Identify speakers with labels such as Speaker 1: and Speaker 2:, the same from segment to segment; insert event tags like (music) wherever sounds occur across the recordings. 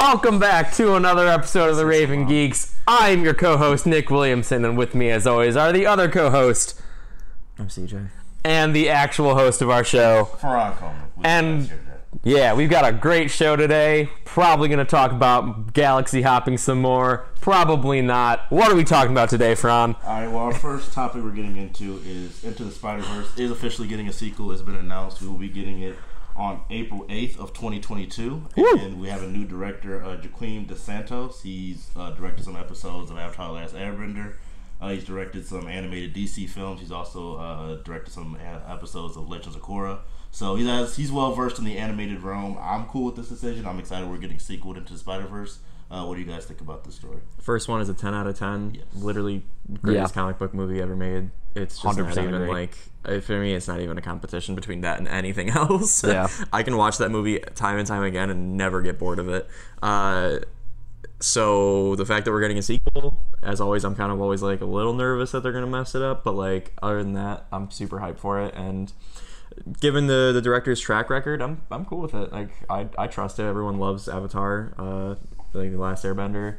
Speaker 1: Welcome back to another episode of the Raven Geeks. I'm your co-host Nick Williamson, and with me, as always, are the other co-host
Speaker 2: I'm CJ.
Speaker 1: and the actual host of our show.
Speaker 3: Farron Coleman. We
Speaker 1: And-
Speaker 3: guys here today.
Speaker 1: Yeah, we've got a great show today. Probably going to talk about galaxy hopping some more. Probably not. What are we talking about today, Fran?
Speaker 3: All right. Well, our first topic we're getting into is Into the Spider Verse is officially getting a sequel. It's been announced. We will be getting it on April 8th of 2022,
Speaker 1: Woo.
Speaker 3: and we have a new director, uh, Joaquim Dos Santos. He's uh, directed some episodes of Avatar: The Last Airbender. Uh, he's directed some animated DC films. He's also uh, directed some a- episodes of Legends of Korra. So he has he's well versed in the animated realm. I'm cool with this decision. I'm excited we're getting sequeled into the Spider Verse. Uh, what do you guys think about the story?
Speaker 2: First one is a 10 out of 10.
Speaker 3: Yes.
Speaker 2: Literally greatest
Speaker 1: Yeah.
Speaker 2: comic book movie ever made. It's just not
Speaker 1: 100%
Speaker 2: even
Speaker 1: agree.
Speaker 2: like uh, for me. It's not even a competition between that and anything (laughs) else.
Speaker 1: Yeah. (laughs)
Speaker 2: I can watch that movie time and time again and never get bored of it. Uh, so the fact that we're getting a sequel, as always, I'm kind of always like a little nervous that they're gonna mess it up. But like other than that, I'm super hyped for it. And given the the director's track record, I'm I'm cool with it. Like I I trust it. Everyone loves Avatar, uh, like the Last Airbender.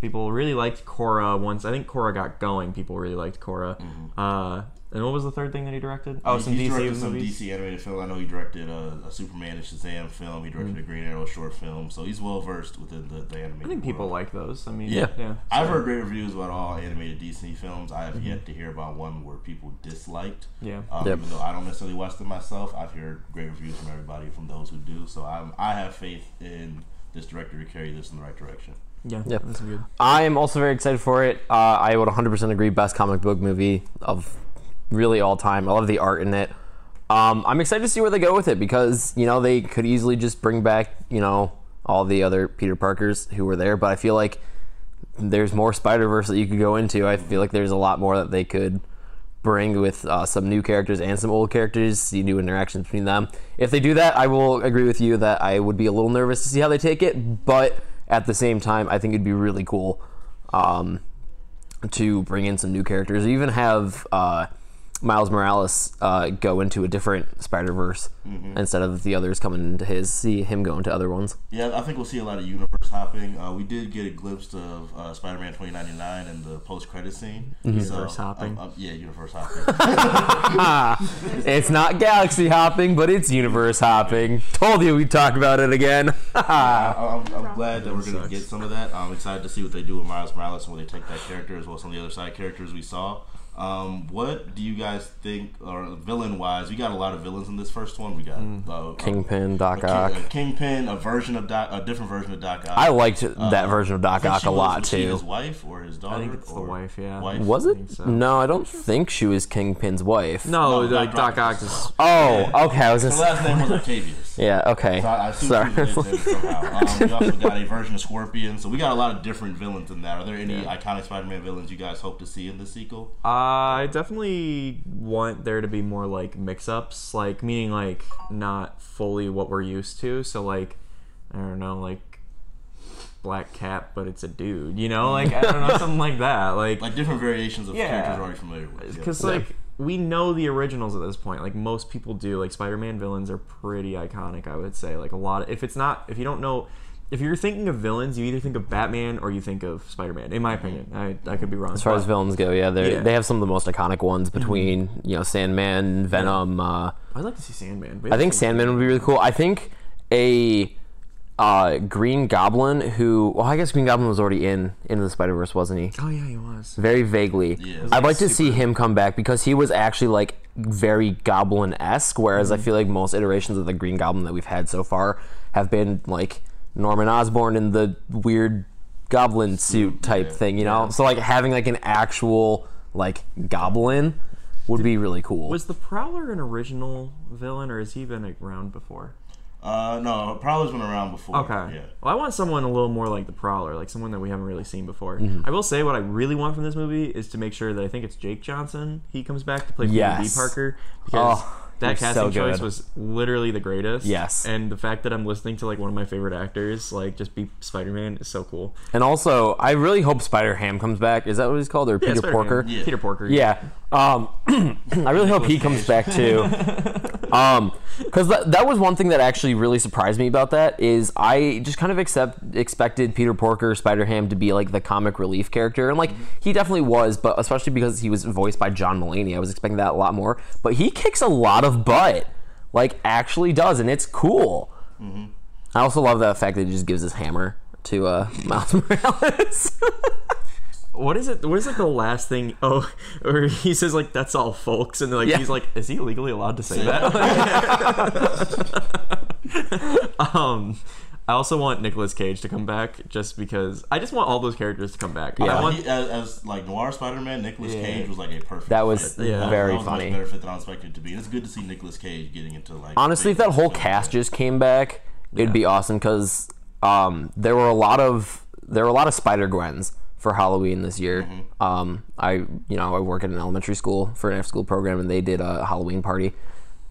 Speaker 2: People really liked Korra once. I think Korra got going. People really liked Korra. Uh, and what was the third thing that he directed? Oh, some
Speaker 3: He's
Speaker 2: DC
Speaker 3: directed some
Speaker 2: movies.
Speaker 3: DC animated film. I know he directed a, a Superman and Shazam film. He directed a Green Arrow short film, so he's well versed within the, the animated.
Speaker 2: I think people
Speaker 3: world.
Speaker 2: like those. I mean,
Speaker 3: Yeah.
Speaker 2: yeah.
Speaker 3: I've heard great reviews about all animated DC films. I have yet to hear about one where people disliked.
Speaker 2: Yeah.
Speaker 3: Um,
Speaker 1: Yep.
Speaker 3: Even though I don't necessarily watch them myself, I've heard great reviews from everybody, from those who do. So I'm, I have faith in this director to carry this in the right direction.
Speaker 2: Yeah,
Speaker 1: yeah,
Speaker 2: that's good.
Speaker 1: I am also very excited for it. Uh, I would 100% agree. Best comic book movie of really all time. I love the art in it. Um, I'm excited to see where they go with it because you know they could easily just bring back you know all the other Peter Parkers who were there, but I feel like there's more Spider Verse that you could go into. I feel like there's a lot more that they could bring with uh, some new characters and some old characters, see new interactions between them. If they do that, I will agree with you that I would be a little nervous to see how they take it, but at the same time, I think it'd be really cool um, to bring in some new characters, even have uh, Miles Morales uh, go into a different Spider Verse instead of the others coming into his. See him go into other ones.
Speaker 3: Yeah, I think we'll see a lot of universe hopping. Uh, we did get a glimpse of uh, Spider-Man 2099 in the post-credit scene.
Speaker 2: Universe hopping?
Speaker 3: um, um, yeah, universe hopping. (laughs) (laughs)
Speaker 1: It's not galaxy hopping, but it's universe hopping. Told you we'd talk about it again. (laughs)
Speaker 3: I, I'm, I'm glad that we're going to get some of that. I'm excited to see what they do with Miles Morales and where they take that character, as well as some of the other side characters we saw. Um, what do you guys think, or villain wise? We got a lot of villains in this first one. We got uh,
Speaker 1: Kingpin, Doc
Speaker 3: a,
Speaker 1: Ock.
Speaker 3: A Kingpin, a version of Doc, a different version of Doc Ock.
Speaker 1: I liked that version of
Speaker 3: I
Speaker 1: Doc Ock
Speaker 3: she
Speaker 1: a lot
Speaker 3: was she
Speaker 1: too.
Speaker 3: His wife or his daughter?
Speaker 2: I think it's the wife, yeah.
Speaker 3: Wife?
Speaker 1: Was it?
Speaker 2: think so.
Speaker 1: No, I don't think she was Kingpin's wife.
Speaker 2: No,
Speaker 3: No,
Speaker 2: like
Speaker 3: Doc
Speaker 2: Doc
Speaker 3: Ock
Speaker 2: Ock
Speaker 3: is-
Speaker 2: is.
Speaker 1: Oh, okay. I was
Speaker 3: Her
Speaker 1: just.
Speaker 3: last name was Octavius. (laughs)
Speaker 1: Yeah. Okay.
Speaker 3: So I, I
Speaker 1: Sorry.
Speaker 3: she was in it somehow. (laughs) Um, we also got a version of Scorpion. So we got a lot of different villains in that. Are there any iconic Spider-Man villains you guys hope to see in the sequel?
Speaker 2: Uh, I definitely want there to be more like mix-ups, like meaning like not fully what we're used to. So like, I don't know, like Black Cat, but it's a dude. You know, like I don't know, (laughs) something like that. Like
Speaker 3: Like different variations of
Speaker 2: Yeah.
Speaker 3: characters we're already familiar with. Yeah.
Speaker 2: because like we know the originals at this point like most people do like spider-man villains are pretty iconic i would say like a lot of, if it's not if you don't know if you're thinking of villains you either think of batman or you think of spider-man in my opinion i, I could be wrong
Speaker 1: As far as villains go, yeah, they
Speaker 2: Yeah.
Speaker 1: they have some of the most iconic ones between you know Sandman, Venom. Uh,
Speaker 2: i'd like to see sandman
Speaker 1: I think Sandman would be really cool. I think a uh, Green Goblin who, well, I guess Green Goblin was already in into the Spider Verse, wasn't he?
Speaker 2: oh yeah he was
Speaker 1: Very vaguely.
Speaker 3: Yeah.
Speaker 1: I'd like to see him come back because he was actually like very Goblin esque. Whereas I feel like most iterations of the Green Goblin that we've had so far have been like Norman Osborn in the weird Goblin suit type
Speaker 3: yeah,
Speaker 1: thing, you know. So like having like an actual like Goblin would be really cool.
Speaker 2: was the prowler an original villain or has he been around before
Speaker 3: Uh, no, Prowler's been around before.
Speaker 2: Okay.
Speaker 3: Yeah.
Speaker 2: Well, I want someone a little more like the Prowler, like someone that we haven't really seen before.
Speaker 1: Mm-hmm.
Speaker 2: I will say what I really want from this movie is to make sure that I think it's Jake Johnson. He comes back to play Peter B.
Speaker 1: Yes.
Speaker 2: Parker because
Speaker 1: Oh,
Speaker 2: that
Speaker 1: he's
Speaker 2: casting
Speaker 1: so
Speaker 2: choice was literally the greatest.
Speaker 1: Yes.
Speaker 2: And the fact that I'm listening to like one of my favorite actors like just be Spider-Man is so cool.
Speaker 1: And also, I really hope Spider Ham comes back. Is that what he's called, or Peter
Speaker 2: Spider-Man.
Speaker 1: Porker?
Speaker 3: Yeah.
Speaker 2: Peter Porker.
Speaker 1: Yeah. Um, (clears throat) I really hope he comes back too. (laughs) Um, because that, that was one thing that actually really surprised me about that is I just kind of accept expected Peter Porker Spider Ham to be like the comic relief character, and like he definitely was, but especially because he was voiced by John Mulaney, I was expecting that a lot more. But he kicks a lot of butt, like actually does, and it's cool. I also love the fact that he just gives his hammer to uh, (laughs) Miles Morales. (laughs)
Speaker 2: What is it? What is like the last thing? Oh, (laughs) or he says like that's all, folks, and like
Speaker 1: Yeah.
Speaker 2: he's like, is he legally allowed to say that? (laughs) um, I also want Nicolas Cage to come back just because I just want all those characters to come back.
Speaker 1: Yeah.
Speaker 2: I
Speaker 3: Uh,
Speaker 2: want,
Speaker 3: he, as, as like noir Spider-Man, Nicolas
Speaker 2: Yeah.
Speaker 3: Cage was like a perfect.
Speaker 1: That was
Speaker 3: fit.
Speaker 2: Yeah.
Speaker 3: That-
Speaker 1: very
Speaker 3: that was a
Speaker 1: funny.
Speaker 3: Much better fit than I expected it to be. And it's good to see Nicolas Cage getting into like.
Speaker 1: Honestly, if that whole cast just came back, it'd be awesome because um, there were a lot of there were a lot of Spider Gwens for Halloween this year.
Speaker 3: Mm-hmm.
Speaker 1: Um, I you know I work at an elementary school for an after school program, and they did a Halloween party,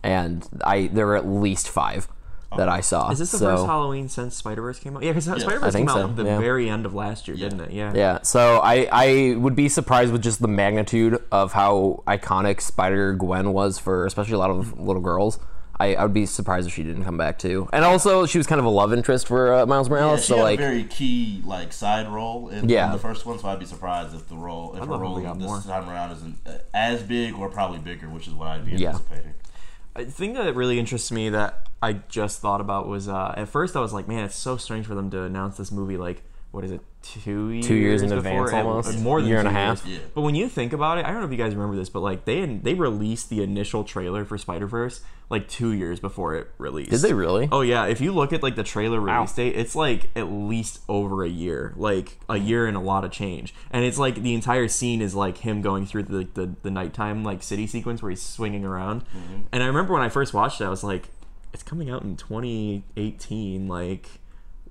Speaker 1: and I there were at least five that I saw.
Speaker 2: is this the
Speaker 1: so,
Speaker 2: first Halloween since Spider Verse came out? Yeah, because Spider Verse came out
Speaker 1: so,
Speaker 2: at the
Speaker 1: yeah.
Speaker 2: very end of last year, didn't it? Yeah.
Speaker 1: Yeah, so I, I would be surprised with just the magnitude of how iconic Spider Gwen was for especially a lot of little girls. I, I would be surprised if she didn't come back too. And also, she was kind of a love interest for uh, Miles
Speaker 3: Yeah,
Speaker 1: Morales.
Speaker 3: she
Speaker 1: so
Speaker 3: had
Speaker 1: like,
Speaker 3: a very key like side role in,
Speaker 1: Yeah.
Speaker 3: in the first one, so I'd be surprised if the role, if her role this
Speaker 2: more.
Speaker 3: time around isn't uh, as big or probably bigger, which is what I'd be
Speaker 1: Yeah.
Speaker 3: anticipating.
Speaker 2: The thing that really interests me that I just thought about was uh, at first I was like, man, it's so strange for them to announce this movie like what is it, two years?
Speaker 1: Two years in advance almost?
Speaker 2: more than a
Speaker 1: Year and a half.
Speaker 2: years. But when you think about it, I don't know if you guys remember this, but like they they released the initial trailer for Spider Verse like two years before it released.
Speaker 1: did they really?
Speaker 2: Oh yeah, if you look at like the trailer release date, it's like at least over a year, like a year and a lot of change. And it's like the entire scene is like him going through the the, the nighttime like city sequence where he's swinging around. Mm-hmm. And I remember when I first watched it, I was like, it's coming out in 2018, like.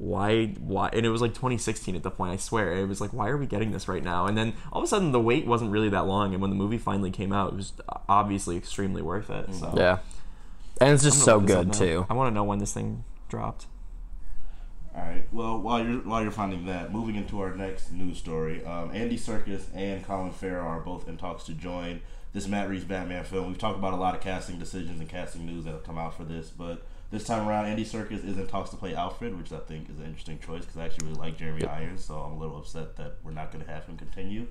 Speaker 2: Why? Why? And it was like 2016 at the point. I swear, it was like, why are we getting this right now? And then all of a sudden, the wait wasn't really that long. And when the movie finally came out, it was obviously extremely worth it. So
Speaker 1: Yeah, and it's just so
Speaker 2: gonna look this up
Speaker 1: good too.
Speaker 2: I want to know when this thing dropped.
Speaker 3: All right. Well, while you're while you're finding that, moving into our next news story, um, Andy Serkis and Colin Farrell are both in talks to join this Matt Reeves Batman film. We've talked about a lot of casting decisions and casting news that have come out for this, but this time around, Andy Serkis is in talks to play Alfred, which I think is an interesting choice because I actually really like Jeremy Irons, so I'm a little upset that we're not going to have him continue.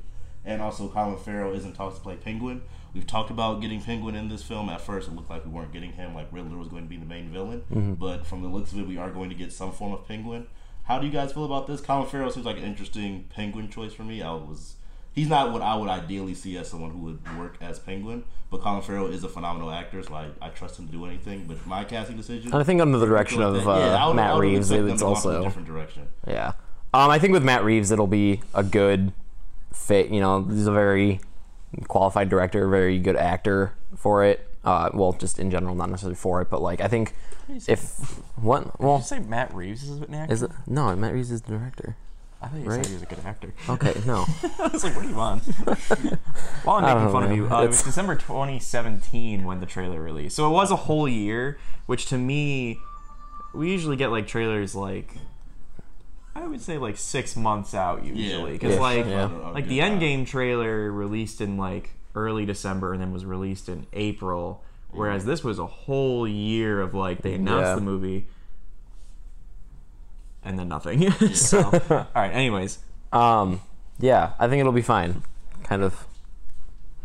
Speaker 3: And also, Colin Farrell is in talks to play Penguin. We've talked about getting Penguin in this film. At first, it looked like we weren't getting him, like Riddler was going to be the main villain. Mm-hmm. But from the looks of it, we are going to get some form of Penguin. How do you guys feel about this? Colin Farrell seems like an interesting Penguin choice for me. I was he's not what I would ideally see as someone who would work as Penguin, but Colin Farrell is a phenomenal actor, so I, I trust him to do anything. But my casting decision,
Speaker 1: And I think under the direction of uh,
Speaker 3: Yeah, would-
Speaker 1: Matt Reeves,
Speaker 3: expect
Speaker 1: it's
Speaker 3: to go off in a
Speaker 1: also
Speaker 3: different direction.
Speaker 1: yeah. Um, I think with Matt Reeves, it'll be a good fit. You know, he's a very qualified director, very good actor for it. Uh, well, just in general, not necessarily for it, but like I think if what well
Speaker 2: Did you say Matt Reeves is an actor?
Speaker 1: is it no Matt Reeves is the director.
Speaker 2: I thought you
Speaker 1: right?
Speaker 2: said he was a good actor.
Speaker 1: Okay, no. (laughs)
Speaker 2: I was like, what do you want? (laughs) While I'm
Speaker 1: I don't
Speaker 2: making
Speaker 1: know,
Speaker 2: fun of you, uh, it was December 2017 when the trailer released. So it was a whole year, which to me, we usually get like trailers like, I would say like six months out usually. Because
Speaker 1: Yeah,
Speaker 2: like,
Speaker 1: yeah.
Speaker 2: like the Endgame trailer released in like early December and then was released in April. Whereas this was a whole year of like they announced
Speaker 1: Yeah.
Speaker 2: the movie and then nothing. (laughs) so, (laughs) all right. Anyways,
Speaker 1: Um, yeah, I think it'll be fine. Kind of.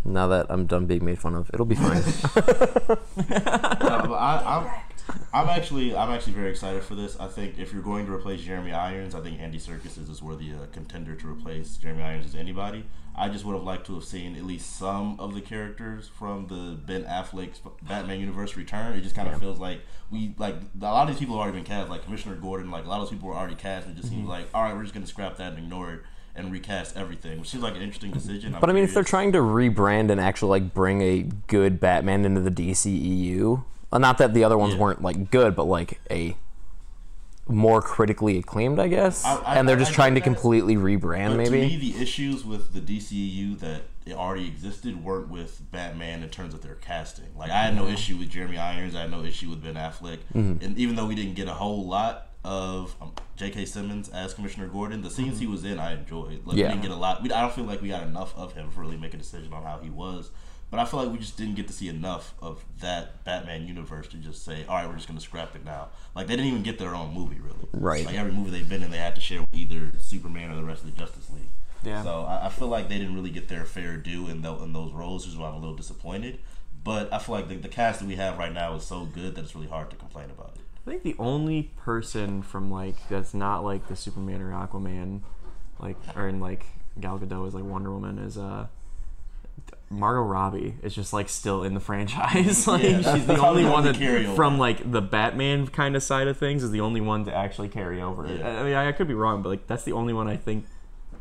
Speaker 1: Now that I'm done being made fun of, it'll be fine. (laughs)
Speaker 3: Uh, but I, I'm, I'm actually, I'm actually very excited for this. I think if you're going to replace Jeremy Irons, I think Andy Serkis is as worthy a contender to replace Jeremy Irons as anybody. I just would have liked to have seen at least some of the characters from the Ben Affleck's Batman universe return. It just kind of feels like we like a lot of these people have already been cast, like Commissioner Gordon. Like a lot of those people were already cast, and it just
Speaker 1: Mm-hmm.
Speaker 3: seems like all right, we're just gonna scrap that and ignore it and recast everything, which seems like an interesting decision. I'm
Speaker 1: But I mean, if they're trying to rebrand and actually like bring a good Batman into the DCEU, uh, not that the other ones
Speaker 3: Yeah.
Speaker 1: weren't like good, but like a more critically acclaimed, I guess.
Speaker 3: I- I-
Speaker 1: and they're just
Speaker 3: I
Speaker 1: trying to completely rebrand, maybe.
Speaker 3: to me, the issues with the DCEU that it already existed weren't with Batman in terms of their casting. Like I had no issue with Jeremy Irons, I had no issue with Ben Affleck,
Speaker 1: Mm-hmm.
Speaker 3: and even though we didn't get a whole lot of um, J.K. Simmons as Commissioner Gordon, the scenes he was in, I enjoyed. Like
Speaker 1: Mm-hmm. Yeah.
Speaker 3: we didn't get a lot. We, I don't feel like we got enough of him to really make a decision on how he was. But I feel like we just didn't get to see enough of that Batman universe to just say, all right, we're just going to scrap it now. Like, they didn't even get their own movie, really.
Speaker 1: Right.
Speaker 3: Like, every movie they've been in, they had to share with either Superman or the rest of the Justice League.
Speaker 2: Yeah.
Speaker 3: So I, I feel like they didn't really get their fair due in, tho- in those roles, which is why I'm a little disappointed. But I feel like the, the cast that we have right now is so good that it's really hard to complain about it.
Speaker 2: I think the only person from like that's not like the Superman or Aquaman, like or in like Gal Gadot is like Wonder Woman is uh Margot Robbie is just like still in the (laughs) franchise. like
Speaker 3: Yeah,
Speaker 2: she's the (laughs) only one that from like the Batman kind of side of things is the only one to actually carry over.
Speaker 3: Yeah.
Speaker 2: I I mean, I, I could be wrong, but like that's the only one I think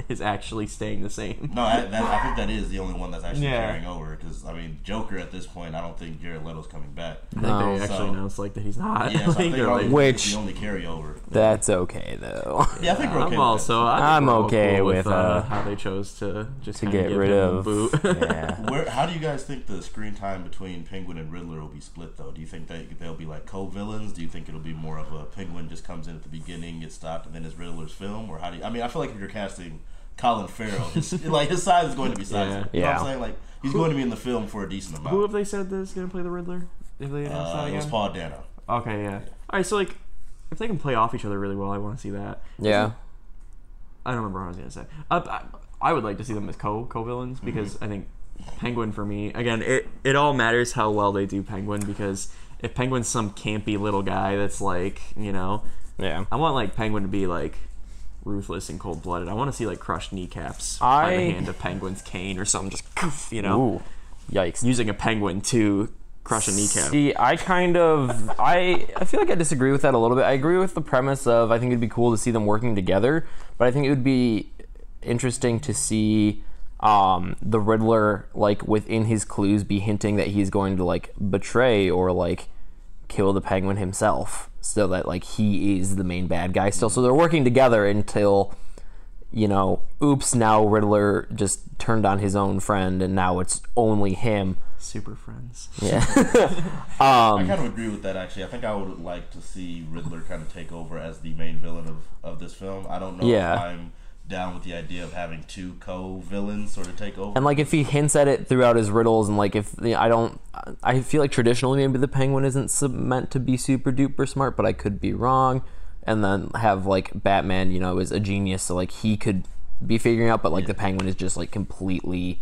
Speaker 2: (laughs) is actually staying the same.
Speaker 3: No, I, that, I think that is the only one that's actually
Speaker 2: Yeah.
Speaker 3: carrying over. Because I mean, Joker at this point, I don't think Jared Leto's coming back.
Speaker 2: I think
Speaker 1: No.
Speaker 2: they actually
Speaker 3: So-
Speaker 2: announced like that he's not.
Speaker 3: Yeah, so I (laughs)
Speaker 2: Like,
Speaker 3: think
Speaker 2: they're
Speaker 3: probably
Speaker 1: Which-
Speaker 3: the only carryover.
Speaker 1: That's okay though. (laughs)
Speaker 3: Yeah, I think we're okay.
Speaker 2: I'm
Speaker 3: with
Speaker 2: also. I
Speaker 1: I'm okay
Speaker 2: cool
Speaker 1: with,
Speaker 2: uh,
Speaker 1: uh,
Speaker 2: how they chose to just
Speaker 1: to get rid of.
Speaker 2: boot.
Speaker 1: yeah.
Speaker 3: Where, how do you guys think the screen time between Penguin and Riddler will be split, though? Do you think that they'll be like co-villains? Do you think it'll be more of a Penguin just comes in at the beginning, gets stopped, and then it's Riddler's film? Or how do you? I mean, I feel like if you're casting Colin Farrell, his, (laughs) like his size is going to be sizable.
Speaker 2: Yeah.
Speaker 3: You know what
Speaker 1: Yeah.
Speaker 3: I'm saying? Like he's going to be in the film for a decent amount.
Speaker 2: Who have they said is going to play the Riddler? If they announced
Speaker 3: uh,
Speaker 2: that
Speaker 3: it was
Speaker 2: again?
Speaker 3: Paul Dano.
Speaker 2: Okay, yeah. All right, so like, if they can play off each other really well, I want to see that.
Speaker 1: Yeah.
Speaker 2: I don't remember what I was going to say. Uh, I, I would like to see them as co co villains
Speaker 3: Mm-hmm.
Speaker 2: because I think Penguin for me again it it all matters how well they do Penguin because if Penguin's some campy little guy that's like you know
Speaker 1: Yeah.
Speaker 2: I want like Penguin to be like ruthless and cold blooded. I want to see like crushed kneecaps by the hand of Penguin's cane or something, just poof, you know,
Speaker 1: Ooh. Yikes.
Speaker 2: using a penguin to crush a kneecap.
Speaker 1: See, I kind of, I, I feel like I disagree with that a little bit. I agree with the premise of I think it'd be cool to see them working together, but I think it would be interesting to see um, the Riddler like within his clues be hinting that he's going to like betray or like kill the Penguin himself, so that like he is the main bad guy still. So they're working together until. You know, oops, now Riddler just turned on his own friend and now it's only him.
Speaker 2: Super friends.
Speaker 1: Yeah. (laughs) (laughs)
Speaker 3: Um, I kind of agree with that. Actually, I think I would like to see Riddler kind of take over as the main villain of, of this film. I don't know
Speaker 1: Yeah.
Speaker 3: if I'm down with the idea of having two co-villains sort of take over.
Speaker 1: And like if he hints at it throughout his riddles, and like if you know, I don't, I feel like traditionally maybe the penguin isn't meant to be super duper smart, but I could be wrong. And then have like Batman, you know, is a genius, so like he could be figuring out, but like the penguin is just like completely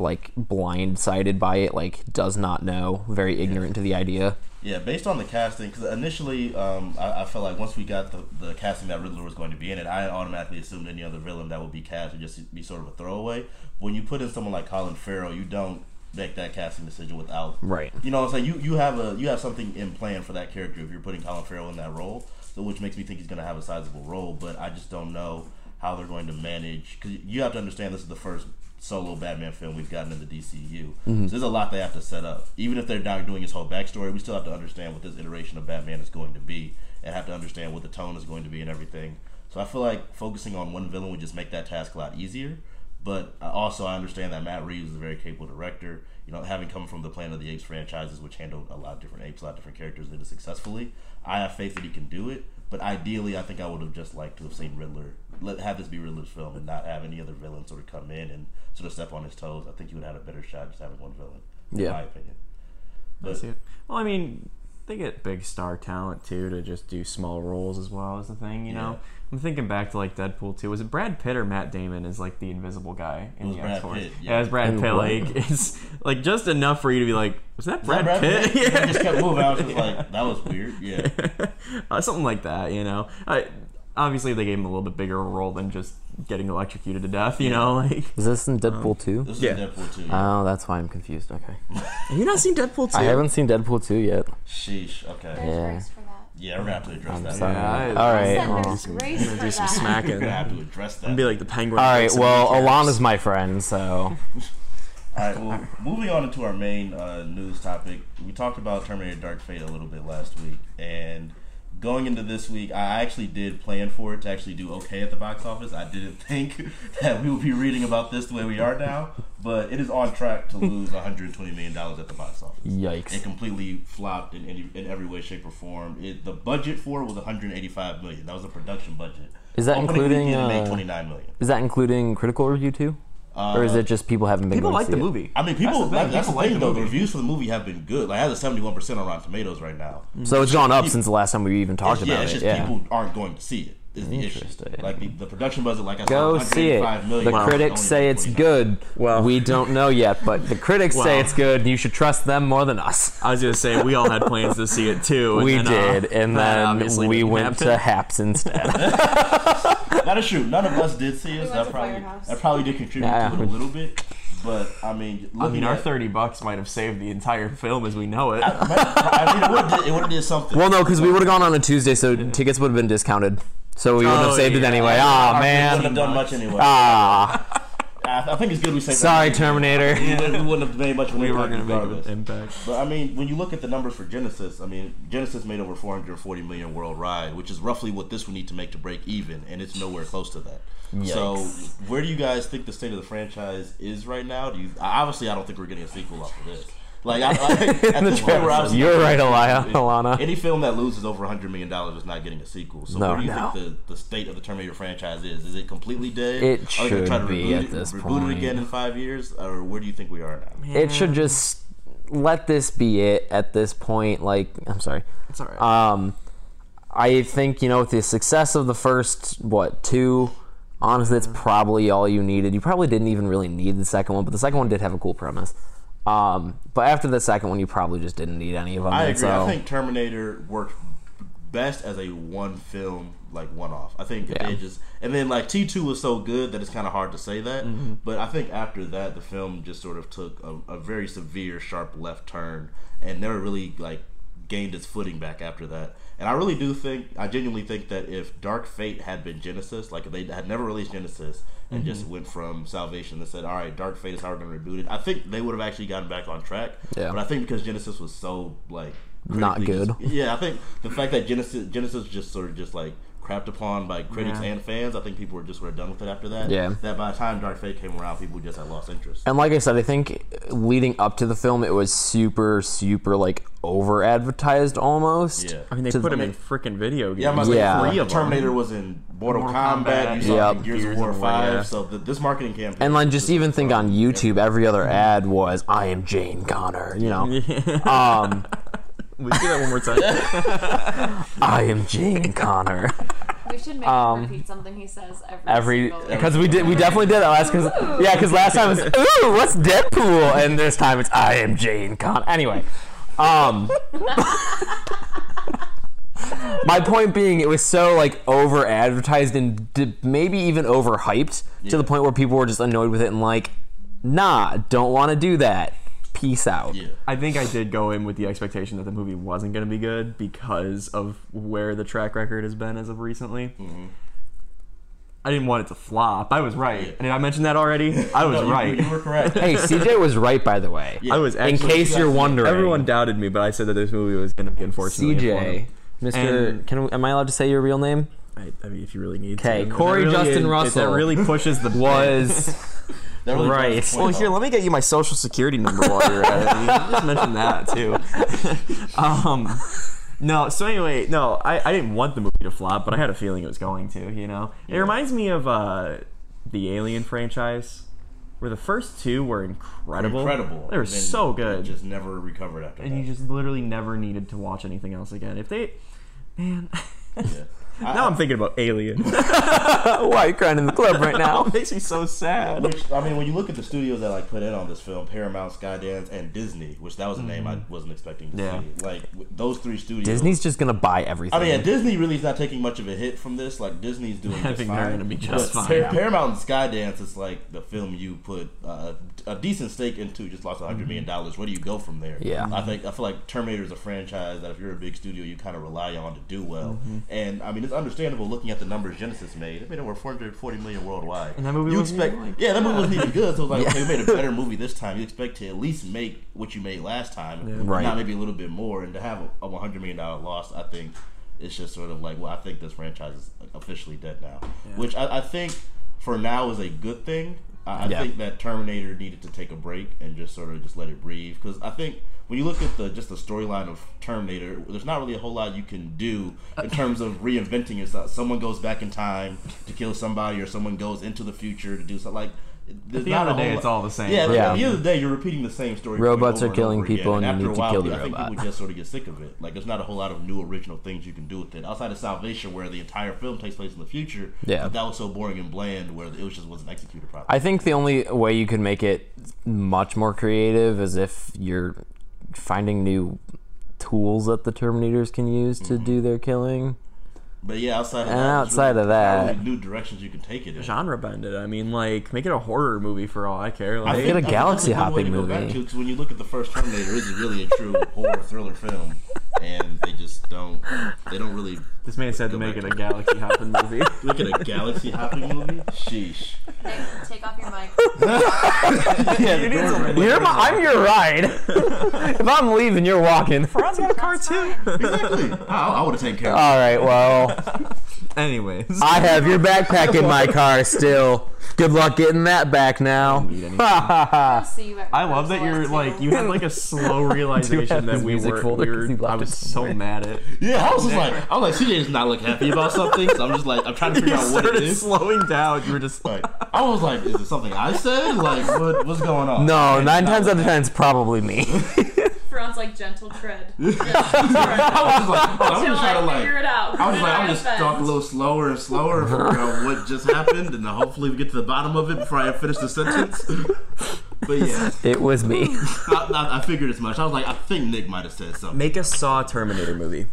Speaker 1: like blindsided by it, like does not know, very ignorant to the idea.
Speaker 3: Yeah, based on the casting, because initially um, I, I felt like once we got the, the casting that Riddler was going to be in it, I automatically assumed any other villain that would be cast would just be sort of a throwaway. When you put in someone like Colin Farrell, you don't make that casting decision without
Speaker 1: Right.
Speaker 3: You know what I'm saying? You you have a you have something in plan for that character if you're putting Colin Farrell in that role. So which makes me think he's going to have a sizable role, but I just don't know how they're going to manage because you have to understand this is the first solo Batman film we've gotten in the DCU. Mm-hmm. So there's a lot they have to set up. Even if they're not doing his whole backstory, we still have to understand what this iteration of Batman is going to be and have to understand what the tone is going to be and everything. So I feel like focusing on one villain would just make that task a lot easier. But also, I understand that Matt Reeves is a very capable director. You know, having come from the Planet of the Apes franchises, which handled a lot of different apes, a lot of different characters, did it successfully. I have faith that he can do it. But ideally, I think I would have just liked to have seen Riddler, let have this be Riddler's film, and not have any other villain sort of come in and sort of step on his toes. I think you would have had a better shot just having one villain, yeah. in
Speaker 1: Yeah.
Speaker 3: my opinion.
Speaker 2: I see it. Well, I mean, they get big star talent too to just do small roles as well as the thing. You know, I'm thinking back to like Deadpool 2. Was it Brad Pitt or Matt Damon is like the Invisible Guy in
Speaker 3: It was
Speaker 2: the
Speaker 3: Brad
Speaker 2: X Force?
Speaker 3: Pitt,
Speaker 2: Yeah,
Speaker 3: yeah.
Speaker 2: it's Brad
Speaker 1: And
Speaker 2: Pitt. Like it's like just enough for you to be like, was that
Speaker 3: Is that
Speaker 2: Brad, Pitt? (laughs)
Speaker 3: He
Speaker 2: yeah.
Speaker 3: just kept moving. I was just like, that was weird. Yeah. (laughs)
Speaker 2: uh, something like that. You know, I, obviously they gave him a little bit bigger role than just getting electrocuted to death. You know, (laughs) like
Speaker 1: Is this in Deadpool 2?
Speaker 3: This is
Speaker 2: Yeah.
Speaker 3: Deadpool too. Yeah.
Speaker 1: Oh, that's why I'm confused. Okay. (laughs)
Speaker 2: have you not seen Deadpool 2?
Speaker 1: I haven't seen Deadpool 2 yet.
Speaker 3: Sheesh. Okay.
Speaker 1: Yeah.
Speaker 4: grace for that.
Speaker 3: Yeah, we're gonna have to address
Speaker 1: I'm
Speaker 3: that.
Speaker 1: sorry.
Speaker 2: Yeah, I-
Speaker 1: All
Speaker 4: I
Speaker 1: right.
Speaker 4: said
Speaker 1: well.
Speaker 4: there's grace for
Speaker 2: do some
Speaker 4: smacking.
Speaker 3: We're gonna have to address that.
Speaker 2: And be like the penguin.
Speaker 1: All right. Well,
Speaker 2: kneecaps.
Speaker 1: Alana's my friend, so (laughs)
Speaker 3: All right, well, moving on into our main uh, news topic, we talked about Terminator Dark Fate a little bit last week, and going into this week, I actually did plan for it to actually do okay at the box office. I didn't (laughs) think that we would be reading about this the way we are now, but it is on track to lose 120 million dollars at the box office.
Speaker 1: Yikes!
Speaker 3: It completely flopped in any in every way, shape, or form. It, the budget for it was 185 million. That was a production budget.
Speaker 1: Is that
Speaker 3: Opening
Speaker 1: including,
Speaker 3: weekend,
Speaker 1: uh,
Speaker 3: 29 million.
Speaker 1: Is that including critical review too? Or is uh, it just people haven't been
Speaker 2: People
Speaker 1: going
Speaker 2: like
Speaker 1: to
Speaker 2: the
Speaker 1: see it?
Speaker 2: movie.
Speaker 3: I mean, people.
Speaker 2: That's the thing.
Speaker 3: the, that's the
Speaker 2: People like
Speaker 3: thing,
Speaker 2: the
Speaker 3: though. The
Speaker 2: movie.
Speaker 3: reviews for the movie have been good. Like, it has a seventy-one percent on Rotten Tomatoes right now.
Speaker 1: So it's gone up
Speaker 3: People-
Speaker 1: since the last time we even talked
Speaker 3: yeah,
Speaker 1: about
Speaker 3: it's
Speaker 1: it.
Speaker 3: just
Speaker 1: Yeah.
Speaker 3: people aren't going to see it. Is the issue.
Speaker 1: Interesting.
Speaker 3: Like the, the production budget, like I said,
Speaker 1: Go see it.
Speaker 3: 185 million,
Speaker 1: The
Speaker 3: but
Speaker 1: critics say it's good.
Speaker 2: Well-
Speaker 1: we don't know yet, but the critics say it's good, you should trust them more than us.
Speaker 2: I was gonna say we all had plans to see it too. and
Speaker 1: We
Speaker 2: then, uh,
Speaker 1: did, and then we went
Speaker 2: happen.
Speaker 1: to Haps instead.
Speaker 3: That is true. None of us did see us.
Speaker 4: We
Speaker 3: That probably that probably did contribute
Speaker 1: Yeah.
Speaker 3: to it a little bit. But I mean,
Speaker 2: I
Speaker 3: looking
Speaker 2: mean, our
Speaker 3: at,
Speaker 2: thirty bucks might have saved the entire film as we know it.
Speaker 3: I mean, it would have did, did something.
Speaker 1: well, no, because we would have gone on a Tuesday, so tickets would have been discounted. So we wouldn't have
Speaker 2: Oh,
Speaker 1: saved it anyway.
Speaker 3: Our
Speaker 1: Ah,
Speaker 3: people
Speaker 1: man.
Speaker 3: wouldn't have done much anyway.
Speaker 1: Ah,
Speaker 3: I, I think it's good we saved.
Speaker 1: sorry,
Speaker 3: that.
Speaker 1: Terminator.
Speaker 3: We wouldn't, we wouldn't have made much of an
Speaker 2: we were
Speaker 3: impact
Speaker 2: gonna make
Speaker 3: regardless.
Speaker 2: an impact.
Speaker 3: But I mean, when you look at the numbers for Genisys, I mean, Genisys made over 440 million worldwide, which is roughly what this would need to make to break even, and it's nowhere close to that. So, where do you guys think the state of the franchise is right now? Do you obviously? I don't think we're getting a sequel off of this. Like, I, like (laughs) at this point, we're obviously
Speaker 1: You're right, Alaya- (laughs) (laughs) Alana.
Speaker 3: Any film that loses over 100 million dollars is not getting a sequel. So,
Speaker 1: No,
Speaker 3: where do you
Speaker 1: no.
Speaker 3: think the, the state of the Terminator franchise is? Is it completely dead?
Speaker 1: It
Speaker 3: Are they try
Speaker 1: should
Speaker 3: to
Speaker 1: be
Speaker 3: reboot
Speaker 1: at this
Speaker 3: reboot
Speaker 1: point.
Speaker 3: it again in five years, or where do you think we are now?
Speaker 1: It should just let this be it at this point. Like, I'm sorry.
Speaker 2: It's alright.
Speaker 1: Um, I think you know with the success of the first what two, honestly, that's probably all you needed. You probably didn't even really need the second one, but the second one did have a cool premise. Um, but after the second one, you probably just didn't need any of them.
Speaker 3: I agree.
Speaker 1: So,
Speaker 3: I think Terminator worked best as a one film, like one off. I think
Speaker 1: Yeah.
Speaker 3: they just and then like T two was so good that it's kind of hard to say that.
Speaker 1: Mm-hmm.
Speaker 3: But I think after that, the film just sort of took a, a very severe, sharp left turn and never really like gained its footing back after that. And I really do think, I genuinely think that if Dark Fate had been Genisys, like if they had never released Genisys and
Speaker 1: Mm-hmm.
Speaker 3: just went from Salvation and said, all right, Dark Fate is how we're going to reboot it, I think they would have actually gotten back on track.
Speaker 1: Yeah.
Speaker 3: But I think because Genisys was so like
Speaker 1: Not good.
Speaker 3: just- yeah, I think the fact that Genisys Genisys just sort of just like crapped upon by critics
Speaker 2: Yeah.
Speaker 3: and fans, I think people were just sort of done with it after that.
Speaker 1: Yeah.
Speaker 3: That by the time Dark Fate came around, people just had lost interest.
Speaker 1: and like I said, I think leading up to the film, it was super, super like over advertised almost.
Speaker 3: Yeah.
Speaker 2: I mean, they put
Speaker 1: the-
Speaker 2: him in freaking video games.
Speaker 3: Yeah, I'm
Speaker 1: Yeah.
Speaker 3: yeah.
Speaker 2: Three of them.
Speaker 3: Terminator was in Mortal,
Speaker 2: Mortal
Speaker 3: Kombat.
Speaker 2: Kombat,
Speaker 3: You saw
Speaker 1: Yep.
Speaker 3: Gears,
Speaker 2: Gears
Speaker 3: of War Five.
Speaker 2: yeah.
Speaker 3: So the, this marketing campaign,
Speaker 1: And like just even think on YouTube, every other ad was "I am Jane Connor," you know. (laughs) Um,
Speaker 2: We do that one more time. (laughs)
Speaker 1: I am Jane Connor.
Speaker 4: We should make
Speaker 1: Um,
Speaker 4: him repeat something he says every
Speaker 1: Every
Speaker 4: single
Speaker 1: because we did we definitely did that last because yeah because last time it was ooh what's Deadpool and this time it's I am Jane Connor. Anyway, um. (laughs) My point being, it was so like over advertised and d- maybe even overhyped to the point where people were just annoyed with it and like, nah, don't want to do that. Peace out.
Speaker 3: Yeah.
Speaker 2: I think I did go in with the expectation that the movie wasn't going to be good because of where the track record has been as of recently.
Speaker 3: Mm-hmm.
Speaker 2: I didn't want it to flop. I was right. Did I mention that already? I was (laughs)
Speaker 3: No,
Speaker 2: right.
Speaker 3: You, were correct. (laughs)
Speaker 1: Hey, CJ was right by the way.
Speaker 2: I was
Speaker 1: In case you're wondering,
Speaker 2: everyone doubted me, but I said that this movie was going to be unfortunately
Speaker 1: CJ, Mr. Can we, am I allowed to say your real name?
Speaker 2: I, I mean, if you really need
Speaker 1: Okay,
Speaker 2: to. If
Speaker 1: Corey
Speaker 2: really
Speaker 1: Justin
Speaker 2: is- if
Speaker 1: Russell
Speaker 2: That really pushes the
Speaker 1: Was (laughs)
Speaker 3: That really
Speaker 1: Right.
Speaker 3: drives
Speaker 2: Well,
Speaker 3: point
Speaker 2: here, let me get you my social security number while you're at it. You just mentioned that too. (laughs) um, no, so anyway, no, I, I didn't want the movie to flop, but I had a feeling it was going to. You know, it reminds me of uh, the Alien franchise, where the first two were incredible.
Speaker 3: incredible.
Speaker 2: They were
Speaker 3: and
Speaker 2: so good,
Speaker 3: Just never recovered after
Speaker 2: and
Speaker 3: that.
Speaker 2: you just literally never needed to watch anything else again. If they, man, (laughs)
Speaker 3: yeah. I-
Speaker 2: now I'm thinking about Alien. (laughs) (laughs)
Speaker 1: why are you crying in the club right now? (laughs)
Speaker 2: it makes me so sad.
Speaker 3: Which I mean, when you look at the studios that like put in on this film, Paramount, Skydance, and Disney, which that was a name I wasn't expecting to
Speaker 2: Yeah.
Speaker 3: see. Like those three studios.
Speaker 1: Disney's just gonna buy everything.
Speaker 3: I mean, yeah, Disney really is not taking much of a hit from this. Like Disney's doing.
Speaker 2: I
Speaker 3: just
Speaker 2: think
Speaker 3: fine.
Speaker 2: they're gonna be just
Speaker 3: But
Speaker 2: fine.
Speaker 3: Par- Paramount and Skydance is like the film you put uh, a decent stake into. Just lost a hundred million dollars. Where do you go from there?
Speaker 1: Yeah.
Speaker 3: I think I feel like Terminator is a franchise that if you're a big studio, you kind of rely on to do well.
Speaker 2: Mm-hmm.
Speaker 3: And I mean, it's understandable looking at the numbers Genisys made. It made over 440 million worldwide.
Speaker 2: And that movie
Speaker 3: you
Speaker 2: wasn't
Speaker 3: expect,
Speaker 2: even, like-
Speaker 3: yeah, that movie wasn't even good. So it's like, (laughs) okay, we made a better movie this time. You expect to at least make what you made last time, if
Speaker 1: Right.
Speaker 3: Not maybe a little bit more, and to have a, a 100 million dollar loss, I think it's just sort of like, well, I think this franchise is officially dead now, which I, I think for now is a good thing. I, I
Speaker 1: Yeah.
Speaker 3: think that Terminator needed to take a break and just sort of just let it breathe because I think when you look at the just the storyline of Terminator, there's not really a whole lot you can do in terms of reinventing yourself. Someone goes back in time to kill somebody, or someone goes into the future to do something like. There's
Speaker 2: At the
Speaker 3: not
Speaker 2: end of the day,
Speaker 3: whole
Speaker 2: it's all the same.
Speaker 3: Yeah,
Speaker 1: Yeah.
Speaker 3: at the end of the day, you're repeating the same story.
Speaker 1: Robots are killing
Speaker 3: over
Speaker 1: people
Speaker 3: again.
Speaker 1: and you need to
Speaker 3: while,
Speaker 1: kill the
Speaker 3: I think
Speaker 1: robot.
Speaker 3: people just sort of get sick of it. Like, there's not a whole lot of new original things you can do with it outside of Salvation, where the entire film takes place in the future.
Speaker 1: Yeah.
Speaker 3: but that was so boring and bland, where it was just wasn't executed properly.
Speaker 1: I think the only way you could make it much more creative is if you're finding new tools that the Terminators can use to mm-hmm. do their killing.
Speaker 3: But yeah, outside of
Speaker 1: And
Speaker 3: that,
Speaker 1: outside
Speaker 3: really
Speaker 1: of that-
Speaker 3: new directions you can take it in.
Speaker 2: genre bend it. I mean, like make it a horror movie for all I care.
Speaker 3: I
Speaker 2: Like,
Speaker 1: Get a
Speaker 3: think
Speaker 1: galaxy
Speaker 3: that's good way to
Speaker 1: hopping movie.
Speaker 3: to, 'cause when you look at the first Terminator, it is really a true (laughs) horror thriller film, and they just don't. They don't really
Speaker 2: this man said to (laughs) make it a galaxy hopping movie.
Speaker 3: look at a galaxy hopping movie. Sheesh.
Speaker 4: Nick, take off your mic. (laughs)
Speaker 3: yeah,
Speaker 2: You need some-
Speaker 1: You're my, I'm your ride. (laughs) if I'm leaving, you're walking.
Speaker 2: Fran's got a car too.
Speaker 3: exactly. I, I would have taken care of.
Speaker 1: All right, well,
Speaker 2: Anyways,
Speaker 1: I have your (laughs) backpack in my car still. Good luck getting that back now.
Speaker 4: I'll see you at
Speaker 2: I love that you're like you had like a slow (laughs) realization that we were.
Speaker 1: folder
Speaker 2: We
Speaker 1: 'cause
Speaker 2: were I was so
Speaker 1: somewhere.
Speaker 2: mad at.
Speaker 3: Yeah, I was just like, I was like, CJ does not look happy about something. So I'm just like, I'm trying to
Speaker 2: You
Speaker 3: figure out what it
Speaker 2: started slowing down. You were just like,
Speaker 3: Like, (laughs) I was like, is it something I said? Like, what, what's going on?
Speaker 1: No,
Speaker 3: And
Speaker 1: nine times out of ten, it's probably me.
Speaker 4: Fran's like gentle tread. (laughs) Gentle tread. (laughs)
Speaker 3: I was just like, oh, I'm
Speaker 4: Till
Speaker 3: just trying to
Speaker 4: I
Speaker 3: like.
Speaker 4: figure it out.
Speaker 3: I was like, I'm
Speaker 4: Put it
Speaker 3: just
Speaker 4: on
Speaker 3: talk a little slower and slower and figure out what just happened, and then hopefully we get to the bottom of it before I finish the sentence. But yeah,
Speaker 1: it was me.
Speaker 3: I, I, I figured as much. I was like, I think Nick might have said something.
Speaker 2: make a Saw Terminator movie.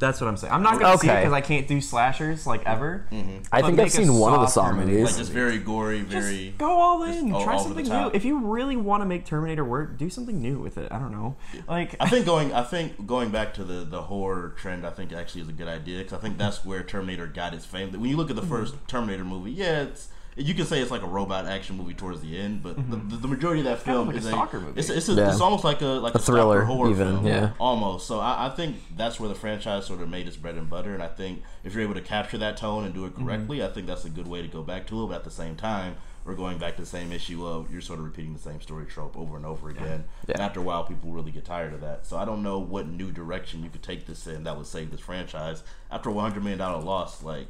Speaker 2: That's what I'm saying. I'm not gonna see it because I can't do slashers like ever.
Speaker 1: Mm-hmm.
Speaker 2: I
Speaker 1: think
Speaker 2: make
Speaker 1: I've
Speaker 2: a
Speaker 1: seen one of the
Speaker 2: Saw
Speaker 1: Saw
Speaker 2: Terminator.
Speaker 1: movies.
Speaker 3: Like just very gory, very.
Speaker 2: Just go all in.
Speaker 3: all-
Speaker 2: Try
Speaker 3: all
Speaker 2: something new. If you really want to make Terminator work, do something new with it. I don't know. Like
Speaker 3: I think (laughs) going, I think going back to the the horror trend, I think actually is a good idea because I think that's where Terminator got its fame. When you look at the mm-hmm. first Terminator movie, yeah, it's you can say it's like a robot action movie towards the end, but the, mm-hmm. the, the majority of that film
Speaker 2: like a
Speaker 3: is
Speaker 2: stalker movie.
Speaker 3: It's, it's, a,
Speaker 1: Yeah.
Speaker 3: it's almost like a like a,
Speaker 1: A thriller,
Speaker 3: horror
Speaker 1: even,
Speaker 3: film,
Speaker 1: yeah.
Speaker 3: almost. So I, I think that's where the franchise sort of made its bread and butter, and I think if you're able to capture that tone and do it mm-hmm. correctly, I think that's a good way to go back to it. But at the same time. We're going back to the same issue of you're sort of repeating the same story trope over and over again.
Speaker 1: Yeah.
Speaker 3: And after a while, people really get tired of that. So I don't know what new direction you could take this in that would save this franchise. After a 100 million dollar loss, like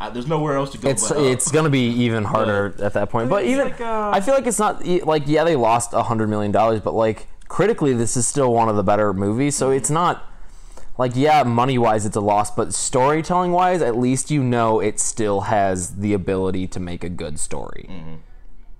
Speaker 3: I, there's nowhere else to go.
Speaker 1: It's
Speaker 3: but up.
Speaker 1: it's gonna be even harder (laughs) at that point. But even
Speaker 2: like, uh,
Speaker 1: I feel like it's not e- like yeah they lost a hundred million dollars, but like critically this is still one of the better movies. So it's not like yeah money wise it's a loss, but storytelling wise at least you know it still has the ability to make a good story.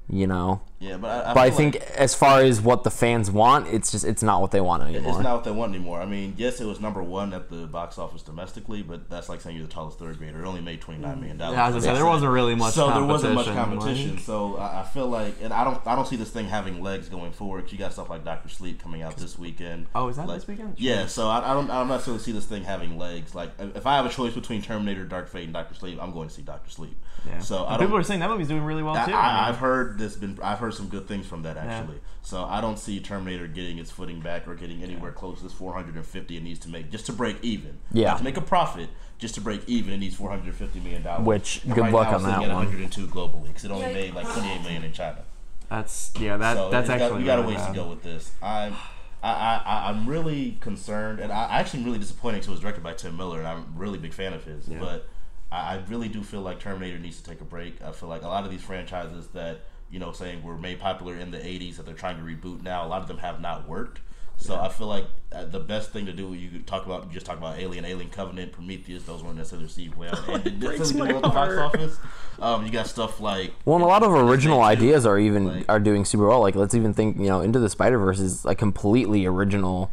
Speaker 1: You know,
Speaker 3: yeah, but I, I,
Speaker 1: but I think
Speaker 3: like
Speaker 1: as far as what the fans want, it's just it's not what they want anymore.
Speaker 3: it's not what they want anymore. I mean, yes, it was number one at the box office domestically, but that's like saying you're the tallest third grader. It only made 29 mm. million dollars.
Speaker 2: Yeah, as I said, there wasn't really much.
Speaker 3: so there wasn't much
Speaker 2: competition,
Speaker 3: competition.
Speaker 2: like-
Speaker 3: So I, I feel like, and I don't, I don't see this thing having legs going forward. you got stuff like Doctor Sleep coming out this weekend.
Speaker 2: Oh, is that
Speaker 3: Like,
Speaker 2: this weekend?
Speaker 3: Yeah, so I, I don't, I don't necessarily see this thing having legs. Like, if if I have a choice between Terminator, Dark Fate, and Doctor Sleep, I'm going to see Doctor Sleep.
Speaker 2: Yeah.
Speaker 3: So I
Speaker 2: And
Speaker 3: don't.
Speaker 2: people are saying that movie's doing really well
Speaker 3: I,
Speaker 2: too.
Speaker 3: I, I've heard this been. I've heard some good things from that actually. So I don't see Terminator getting its footing back or getting anywhere close to this 450 it needs to make just to break even.
Speaker 1: Yeah.
Speaker 3: Not to make a profit, just to break even, it needs 450 million dollars.
Speaker 1: Which,
Speaker 3: And
Speaker 1: good
Speaker 3: right
Speaker 1: luck
Speaker 3: now
Speaker 1: on
Speaker 3: it's sitting
Speaker 1: that
Speaker 3: at
Speaker 1: one.
Speaker 3: 102 globally because it only made like 28 million in China.
Speaker 2: that's yeah. That
Speaker 3: So
Speaker 2: that's
Speaker 3: it's got-
Speaker 2: actually
Speaker 3: we got a
Speaker 2: really
Speaker 3: ways to go with this. I'm. I, I, I- I'm really concerned, and I I actually am really disappointed because it was directed by Tim Miller, and I'm a really big fan of his.
Speaker 2: Yeah.
Speaker 3: But I, I really do feel like Terminator needs to take a break. I feel like a lot of these franchises that you know saying were made popular in the '80s that they're trying to reboot now, a lot of them have not worked. So I feel like uh, the best thing to do, you could talk about, you just talk about Alien, Alien Covenant, Prometheus. Those weren't necessarily received well, and did
Speaker 2: breaks
Speaker 3: necessarily do
Speaker 2: my
Speaker 3: well at the box office. Um, you got stuff like
Speaker 1: Well, and a lot of original ideas are even
Speaker 3: Like-
Speaker 1: are doing super well. Like let's even think, you know, Into the Spider Verse is a completely original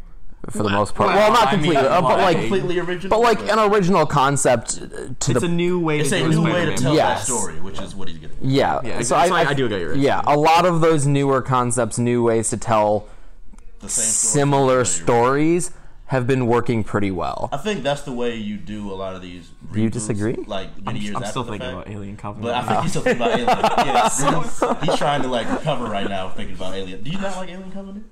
Speaker 1: for the most part.
Speaker 2: well,
Speaker 1: Well, not
Speaker 2: I mean,
Speaker 1: completely, uh, but
Speaker 2: like-
Speaker 1: like
Speaker 3: completely original,
Speaker 1: but like an original concept uh, to
Speaker 2: It's
Speaker 1: the
Speaker 2: a new way
Speaker 3: It's
Speaker 2: to
Speaker 3: a
Speaker 2: do
Speaker 3: new way to
Speaker 2: Spider-Man.
Speaker 3: tell
Speaker 1: Yes.
Speaker 3: that story, which is what he's getting.
Speaker 1: yeah.
Speaker 2: Yeah,
Speaker 1: so
Speaker 2: I-
Speaker 1: I,
Speaker 2: I- I do get your
Speaker 1: Yeah, a lot of those newer concepts, new ways to tell
Speaker 3: The same story.
Speaker 1: similar
Speaker 3: Yeah,
Speaker 1: stories have been working pretty well.
Speaker 3: I think that's the way you do a lot of these.
Speaker 1: Do you disagree?
Speaker 3: Like many
Speaker 2: I'm,
Speaker 3: years
Speaker 2: I'm
Speaker 3: after
Speaker 2: still
Speaker 3: the
Speaker 2: thinking
Speaker 3: fact.
Speaker 2: about Alien Covenant.
Speaker 3: But I think he's still thinking about (laughs) Alien. Yeah, he's, he's trying to like recover right now, thinking about Alien. Do you not like Alien Covenant?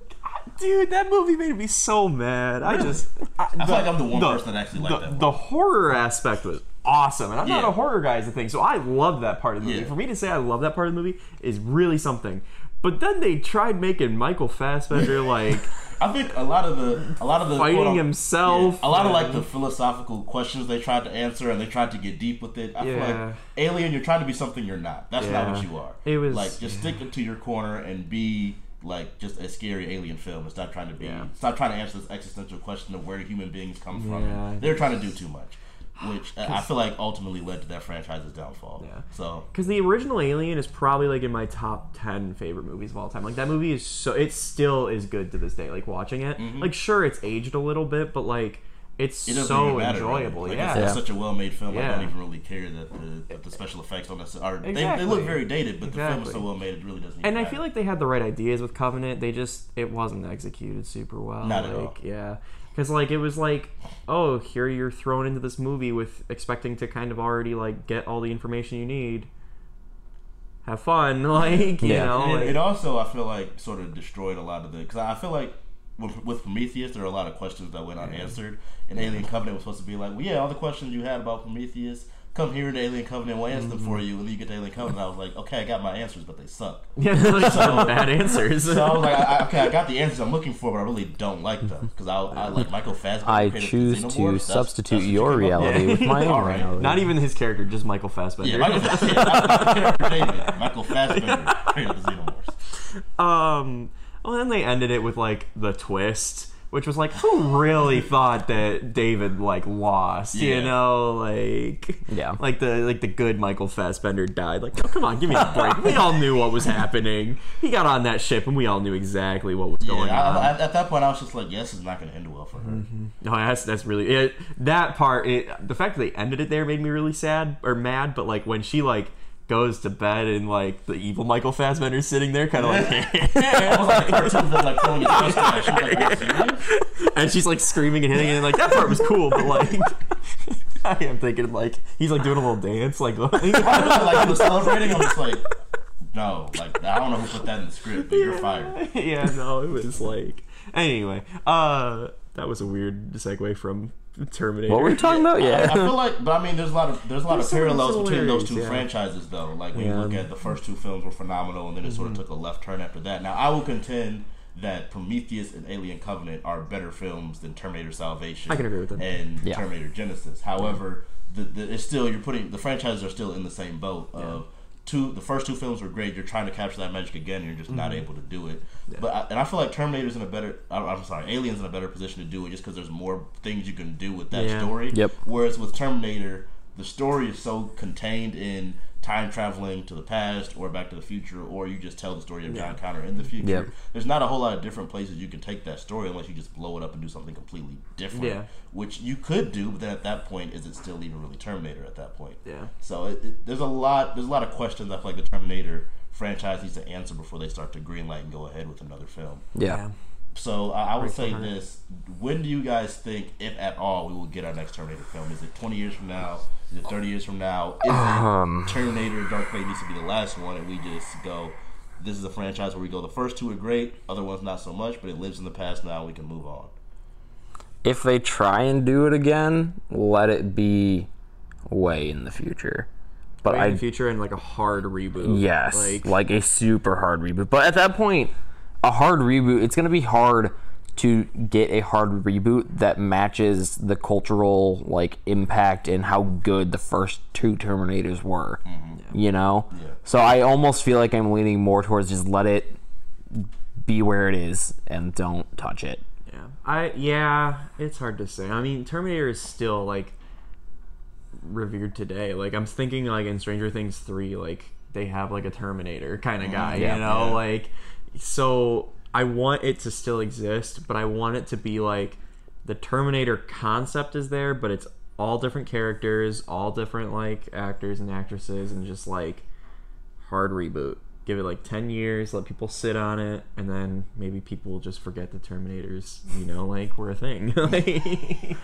Speaker 2: Dude, that movie made me so mad. I just I,
Speaker 3: I feel like I'm the one person that actually liked
Speaker 2: the,
Speaker 3: that
Speaker 2: the horror aspect was awesome, and I'm not a horror guy as a thing, so I love that part of the movie.
Speaker 3: Yeah.
Speaker 2: For me to say I love that part of the movie is really something. But then they tried making Michael Fassbender (laughs) like
Speaker 3: I think a lot of the a lot of the
Speaker 2: Fighting
Speaker 3: quote-
Speaker 2: himself,
Speaker 3: yeah, a lot of like the philosophical questions they tried to answer and they tried to get deep with it. I feel
Speaker 2: Yeah.
Speaker 3: like Alien, you're trying to be something you're not. That's not what you are.
Speaker 2: It was-
Speaker 3: like just stick to your corner and be like just a scary alien film and stop trying to be
Speaker 2: Yeah.
Speaker 3: stop trying to answer this existential question of where human beings come from. They're trying to do too much. Which I feel like ultimately led to that franchise's downfall.
Speaker 2: Yeah.
Speaker 3: So
Speaker 2: Because the original Alien is probably like in my top ten favorite movies of all time. Like that movie is so it still is good to this day. Like watching it, mm-hmm. like sure it's aged a little bit, but like it's
Speaker 3: it
Speaker 2: so
Speaker 3: even matter, really.
Speaker 2: enjoyable.
Speaker 3: Like,
Speaker 2: yeah.
Speaker 3: it's, it's such a well-made film. I don't even really care that the, that the special effects on this are they, they look very dated, but the film is so well made it really doesn't. Even
Speaker 2: and I
Speaker 3: matter.
Speaker 2: feel like they had the right ideas with Covenant. They just it wasn't executed super well.
Speaker 3: Not at all.
Speaker 2: Yeah, because like it was like, oh, here you're thrown into this movie with expecting to kind of already like get all the information you need. Have fun, (laughs) like you
Speaker 1: Yeah.
Speaker 2: know.
Speaker 3: It,
Speaker 2: like-
Speaker 3: it also, I feel like, sort of destroyed a lot of the. Because I feel like with, with Prometheus, there are a lot of questions that went unanswered. And Alien Covenant was supposed to be like, well, yeah, all the questions you had about Prometheus, come here to Alien Covenant, we'll answer them for you. And then you get to Alien Covenant. I was like, okay, I got my answers, but they suck. (laughs)
Speaker 2: yeah, like some bad answers.
Speaker 3: So I was like, I, I- okay, I got the answers I'm looking for, but I really don't like them (laughs) because I, I like Michael Fassbender.
Speaker 1: I choose to
Speaker 3: That's-
Speaker 1: substitute
Speaker 3: that's
Speaker 1: your
Speaker 3: you came with.
Speaker 1: reality with my
Speaker 3: All
Speaker 1: own
Speaker 3: right.
Speaker 1: reality.
Speaker 2: Not even his character, just Michael Fassbender.
Speaker 3: Yeah, Michael Fassbender. not the character Michael Fassbender created the Xenomorphs. (laughs)
Speaker 2: Um, well, then they ended it with like the twist, which was like, who really (laughs) thought that David like lost? You know, like
Speaker 1: Yeah.
Speaker 2: like the like the good Michael Fassbender died. Like, oh come on, give me a break. we all knew what was (laughs) happening. He got on that ship, and we all knew exactly what was going
Speaker 3: Yeah,
Speaker 2: on.
Speaker 3: I, I, at that point, I was just like, yes, it's not going to end well for her.
Speaker 2: No, that's that's really it. That part, it, the fact that they ended it there made me really sad or mad. But like when she like goes to bed and like the evil Michael Fassbender's sitting there, kind of like,
Speaker 3: I was (laughs) like, cartoon film, like throwing his fist at her. She was like, "Are you serious?"
Speaker 2: and she's like screaming and hitting it, and like that part was cool. But like, (laughs) I am thinking like he's like doing a little dance, like. (laughs)
Speaker 3: Like he was celebrating. I'm just like, no, like I don't know who put that in the script, but you're fired.
Speaker 2: yeah, no, it was like anyway. Uh, that was a weird segue from Terminator.
Speaker 1: What were we talking about?
Speaker 3: I, I feel like, but I mean, there's a lot of there's a lot
Speaker 2: There's
Speaker 3: of parallels between those two
Speaker 2: yeah.
Speaker 3: franchises, though. Like when
Speaker 2: Yeah. Mm-hmm.
Speaker 3: you look at the first two films were phenomenal, and then it sort of took a left turn after that. Now, I will contend that Prometheus and Alien Covenant are better films than Terminator Salvation.
Speaker 2: I can agree with that.
Speaker 3: And
Speaker 1: Yeah.
Speaker 3: Terminator Genisys. However, the, the it's still you're putting the franchises are still in the same boat of. Two, the first two films were great. You're trying to capture that magic again, and you're just not
Speaker 2: Mm-hmm.
Speaker 3: able to do it. But I, and I feel like Terminator's in a better. I- I'm sorry, Aliens in a better position to do it, just because there's more things you can do with that
Speaker 2: Yeah.
Speaker 3: story.
Speaker 1: Yep.
Speaker 3: Whereas with Terminator, the story is so contained in time traveling to the past or back to the future, or you just tell the story of John Connor in the future.
Speaker 1: Yep.
Speaker 3: There's not a whole lot of different places you can take that story unless you just blow it up and do something completely different.
Speaker 2: Yeah.
Speaker 3: Which you could do, but then at that point, is it still even really Terminator at that point?
Speaker 2: Yeah.
Speaker 3: So it, it, there's a lot. There's a lot of questions I feel like the Terminator franchise needs to answer before they start to greenlight and go ahead with another film.
Speaker 1: Yeah.
Speaker 3: So I, I would say
Speaker 2: Right.
Speaker 3: this: When do you guys think, if at all, we will get our next Terminator film? Is it 20 years from now? Is it 30 years from now? Is
Speaker 1: Um.
Speaker 3: it Terminator Dark Fate needs to be the last one, and we just go? This is a franchise where we go. The first two are great, other ones not so much, but it lives in the past now. We can move on.
Speaker 1: If they try and do it again, let it be way in the future. But
Speaker 2: Way
Speaker 1: I
Speaker 2: in the future and like a hard reboot.
Speaker 1: Yes,
Speaker 2: Like,
Speaker 1: like, a super hard reboot. But at that point, a hard reboot, it's going to be hard to get a hard reboot that matches the cultural like impact and how good the first two Terminators were. Mm-hmm. You know?
Speaker 3: Yeah.
Speaker 1: So I almost feel like I'm leaning more towards just let it be where it is and don't touch it.
Speaker 2: yeah. I yeah, it's hard to say. I mean, Terminator is still like revered today. Like I'm thinking like in Stranger Things 3 like they have like a Terminator kind of mm-hmm. guy,
Speaker 1: yeah.
Speaker 2: you know?
Speaker 3: Yeah.
Speaker 2: Like so I want it to still exist, but I want it to be like the Terminator concept is there, but it's all different characters, all different like actors and actresses and just like hard reboot. Give it like 10 years, let people sit on it, and then maybe people will just forget the Terminators, you know, like we're a thing. (laughs)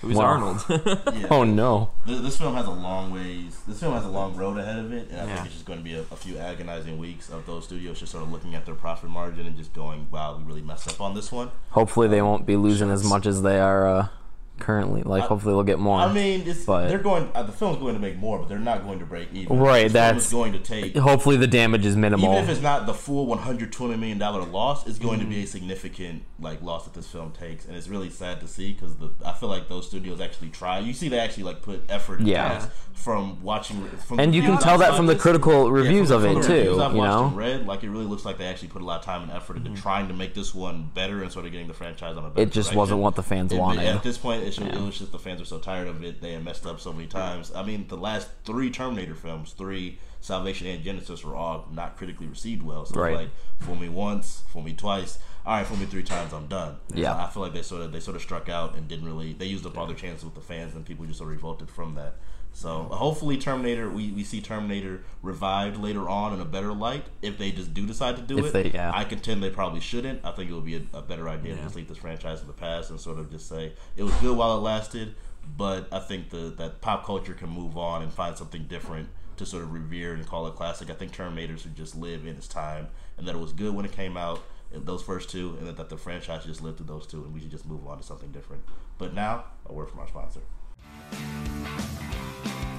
Speaker 2: Who's
Speaker 1: Wow.
Speaker 2: Arnold? (laughs)
Speaker 3: Yeah.
Speaker 1: Oh no.
Speaker 3: Th- This film has a long ways. This film has a long road ahead of it, and I
Speaker 2: Yeah.
Speaker 3: think it's just going to be a, a few agonizing weeks of those studios just sort of looking at their profit margin and just going, "Wow, we really messed up on this one."
Speaker 1: Hopefully they won't be losing as much as they are uh, currently. Like, hopefully they'll get more.
Speaker 3: I mean, it's,
Speaker 1: But-
Speaker 3: they're going. Uh, the film's going to make more, but they're not going to break even.
Speaker 1: Right,
Speaker 3: The
Speaker 1: that's-
Speaker 3: going to take.
Speaker 1: hopefully the damage is minimal.
Speaker 3: Even if it's not the full 120 million dollar loss, it's going
Speaker 1: Mm-hmm.
Speaker 3: to be a significant like loss that this film takes, and it's really sad to see because the I feel like those studios actually try. You see, they actually like put effort.
Speaker 1: Yeah.
Speaker 3: from watching, from
Speaker 1: and
Speaker 3: the
Speaker 1: you can tell that from the critical
Speaker 3: Yeah,
Speaker 1: reviews
Speaker 3: from
Speaker 1: of it too.
Speaker 3: reviews I've
Speaker 1: You know,
Speaker 3: read, like it really looks like they actually put a lot of time and effort into trying to make this one better and sort of getting the franchise on a better
Speaker 1: it just
Speaker 3: direction.
Speaker 1: wasn't what the fans
Speaker 3: It-
Speaker 1: wanted.
Speaker 3: At this point, it, should, it was just the fans were so tired of it. They had messed up so many times. I mean, the last three Terminator films, three Salvation and Genisys, were all not critically received well. So
Speaker 1: Right.
Speaker 3: like, fool me once, fool me twice. All right, fool me three times, I'm done.
Speaker 1: Yeah.
Speaker 3: so I feel like they sort of they sort of struck out and didn't really. They used up all their chances with the fans, and people just sort of revolted from that. So hopefully, Terminator, we, we see Terminator revived later on in a better light. If they just do decide to do
Speaker 1: If
Speaker 3: it,
Speaker 1: they- yeah.
Speaker 3: I contend they probably shouldn't. I think it would be a, a better idea to just leave this franchise in the past and sort of just say it was good while it lasted. But I think the that pop culture can move on and find something different to sort of revere and call it classic. I think Terminator should just live in its time and that it was good when it came out, those first two, and that, that the franchise just lived through those two, and we should just move on to something different. But now, a word from our sponsor.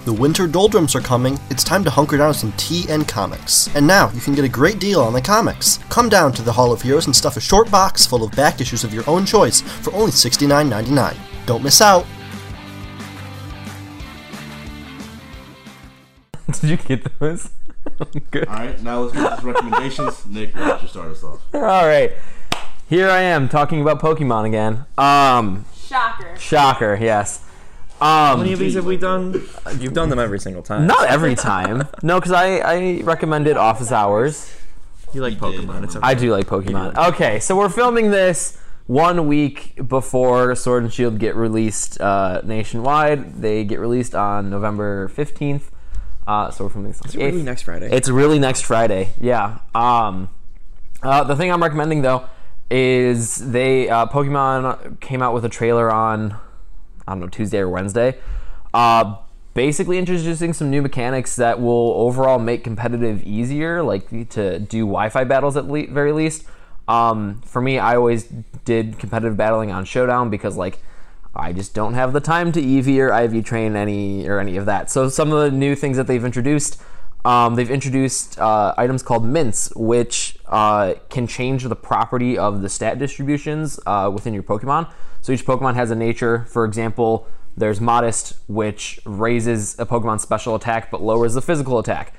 Speaker 5: The winter doldrums are coming. It's time to hunker down with some tea and comics. And now you can get a great deal on the comics. Come down to the Hall of Heroes and stuff a short box full of back issues of your own choice for only $69.99. Don't miss out. (laughs)
Speaker 1: Did you get those? (laughs) Good.
Speaker 3: All right, now let's get to recommendations. (laughs) Nick, why don't you start us off?
Speaker 1: All right, here I am talking about Pokemon again. Um,
Speaker 4: Shocker.
Speaker 1: shocker, yes.
Speaker 2: How
Speaker 1: Um,
Speaker 2: many of these have we done? You've done them every single time.
Speaker 1: not every time. No, because I I recommended Office Hours.
Speaker 2: You like Pokemon. It's okay.
Speaker 1: I do like Pokemon. Okay, so we're filming this one week before Sword and Shield get released uh, nationwide. They get released on November fifteenth. Uh, so we're filming this on
Speaker 2: It's
Speaker 1: the
Speaker 2: really next Friday.
Speaker 1: It's really next Friday. Yeah. Um, uh, the thing I'm recommending though is they uh, Pokemon came out with a trailer on I don't know Tuesday or Wednesday. Uh, basically introducing some new mechanics that will overall make competitive easier, like to do Wi-Fi battles at le- very least. Um, for me, I always did competitive battling on Showdown because like I just don't have the time to EV or IV train any or any of that. So some of the new things that they've introduced, um, they've introduced uh, items called mints, which uh, can change the property of the stat distributions uh, within your Pokemon. So each Pokemon has a nature. For example, there's Modest, which raises a Pokemon's special attack but lowers the physical attack.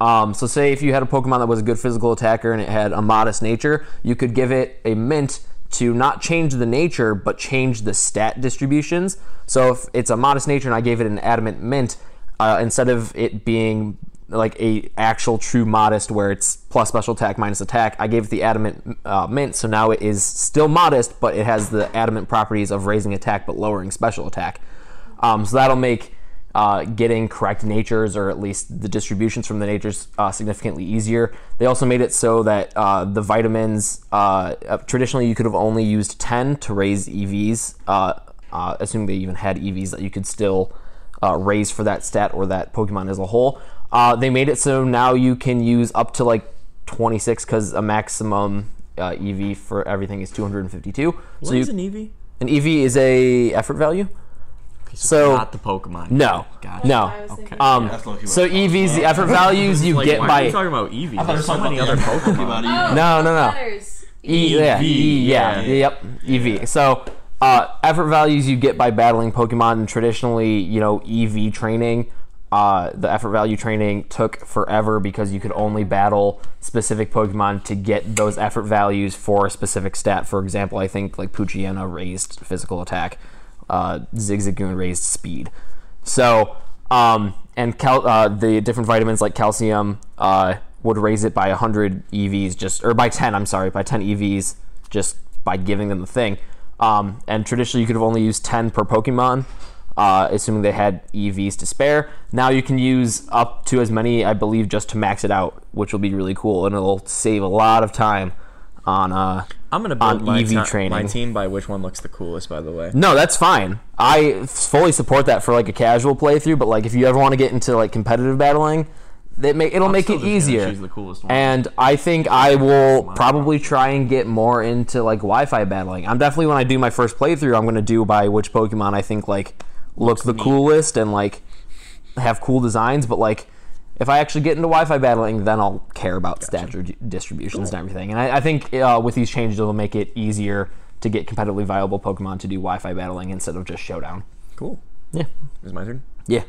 Speaker 1: Um, so say if you had a Pokemon that was a good physical attacker and it had a modest nature, you could give it a mint to not change the nature but change the stat distributions. So if it's a modest nature and I gave it an adamant mint, uh, instead of it being like a actual true modest where it's plus special attack minus attack, I gave it the adamant uh, mint. So now it is still modest, but it has the adamant properties of raising attack but lowering special attack. Um, so that'll make uh, getting correct natures or at least the distributions from the natures uh, significantly easier. They also made it so that uh, the vitamins, uh, uh, traditionally you could have only used 10 to raise EVs, assuming they even had EVs that you could still raise for that stat or that Pokemon as a whole. Uh, they made it so now you can use up to like 26 because a maximum uh, EV for everything is 252.
Speaker 2: What
Speaker 1: so you,
Speaker 2: is an EV?
Speaker 1: an EV is a effort value. So
Speaker 2: not the Pokemon.
Speaker 1: no,
Speaker 2: Gotcha.
Speaker 1: no.
Speaker 4: I was thinking.
Speaker 1: Um,
Speaker 3: That's
Speaker 1: so
Speaker 3: what I
Speaker 1: EVs, the effort (laughs) values you
Speaker 2: Like,
Speaker 1: get
Speaker 2: why are
Speaker 1: by
Speaker 2: you talking about EV? There's so many other Pokemon.
Speaker 3: Pokemon.
Speaker 4: Oh,
Speaker 1: No, no, no.
Speaker 4: letters.
Speaker 1: E, yeah, E, yeah,
Speaker 2: yeah.
Speaker 1: yep, EV. So uh, effort values you get by battling Pokemon, and traditionally, you know, EV training. Uh, the effort value training took forever because you could only battle specific Pokemon to get those effort values for a specific stat. For example, I think like Poochyena raised physical attack, uh, Zigzagoon raised speed. So, um, and cal- uh, the different vitamins like calcium uh, would raise it by 100 EVs, just or by 10. I'm sorry, by 10 EVs, just by giving them the thing. Um, and traditionally, you could have only used 10 per Pokemon, uh, assuming they had EVs to spare. Now you can use up to as many, I believe, just to max it out, which will be really cool, and it'll save a lot of time on. Uh,
Speaker 2: I'm gonna
Speaker 1: on
Speaker 2: build my,
Speaker 1: EV training.
Speaker 2: my team by which one looks the coolest. By the way,
Speaker 1: no, that's fine. I fully support that for like a casual playthrough, but like if you ever want to get into like competitive battling, it may, it'll make it easier.
Speaker 2: choose the coolest one.
Speaker 1: And I think I will probably try and get more into like Wi-Fi battling. I'm definitely when I do my first playthrough, I'm gonna do by which Pokemon I think like looks the coolest and like have cool designs. But like if I actually get into Wi-Fi battling, then I'll care about dri- distributions and everything. And I, I think uh, with these changes, it'll make it easier to get competitively viable Pokemon to do Wi-Fi battling instead of just Showdown.
Speaker 2: cool.
Speaker 1: Yeah.
Speaker 2: Is my turn?
Speaker 1: Yeah.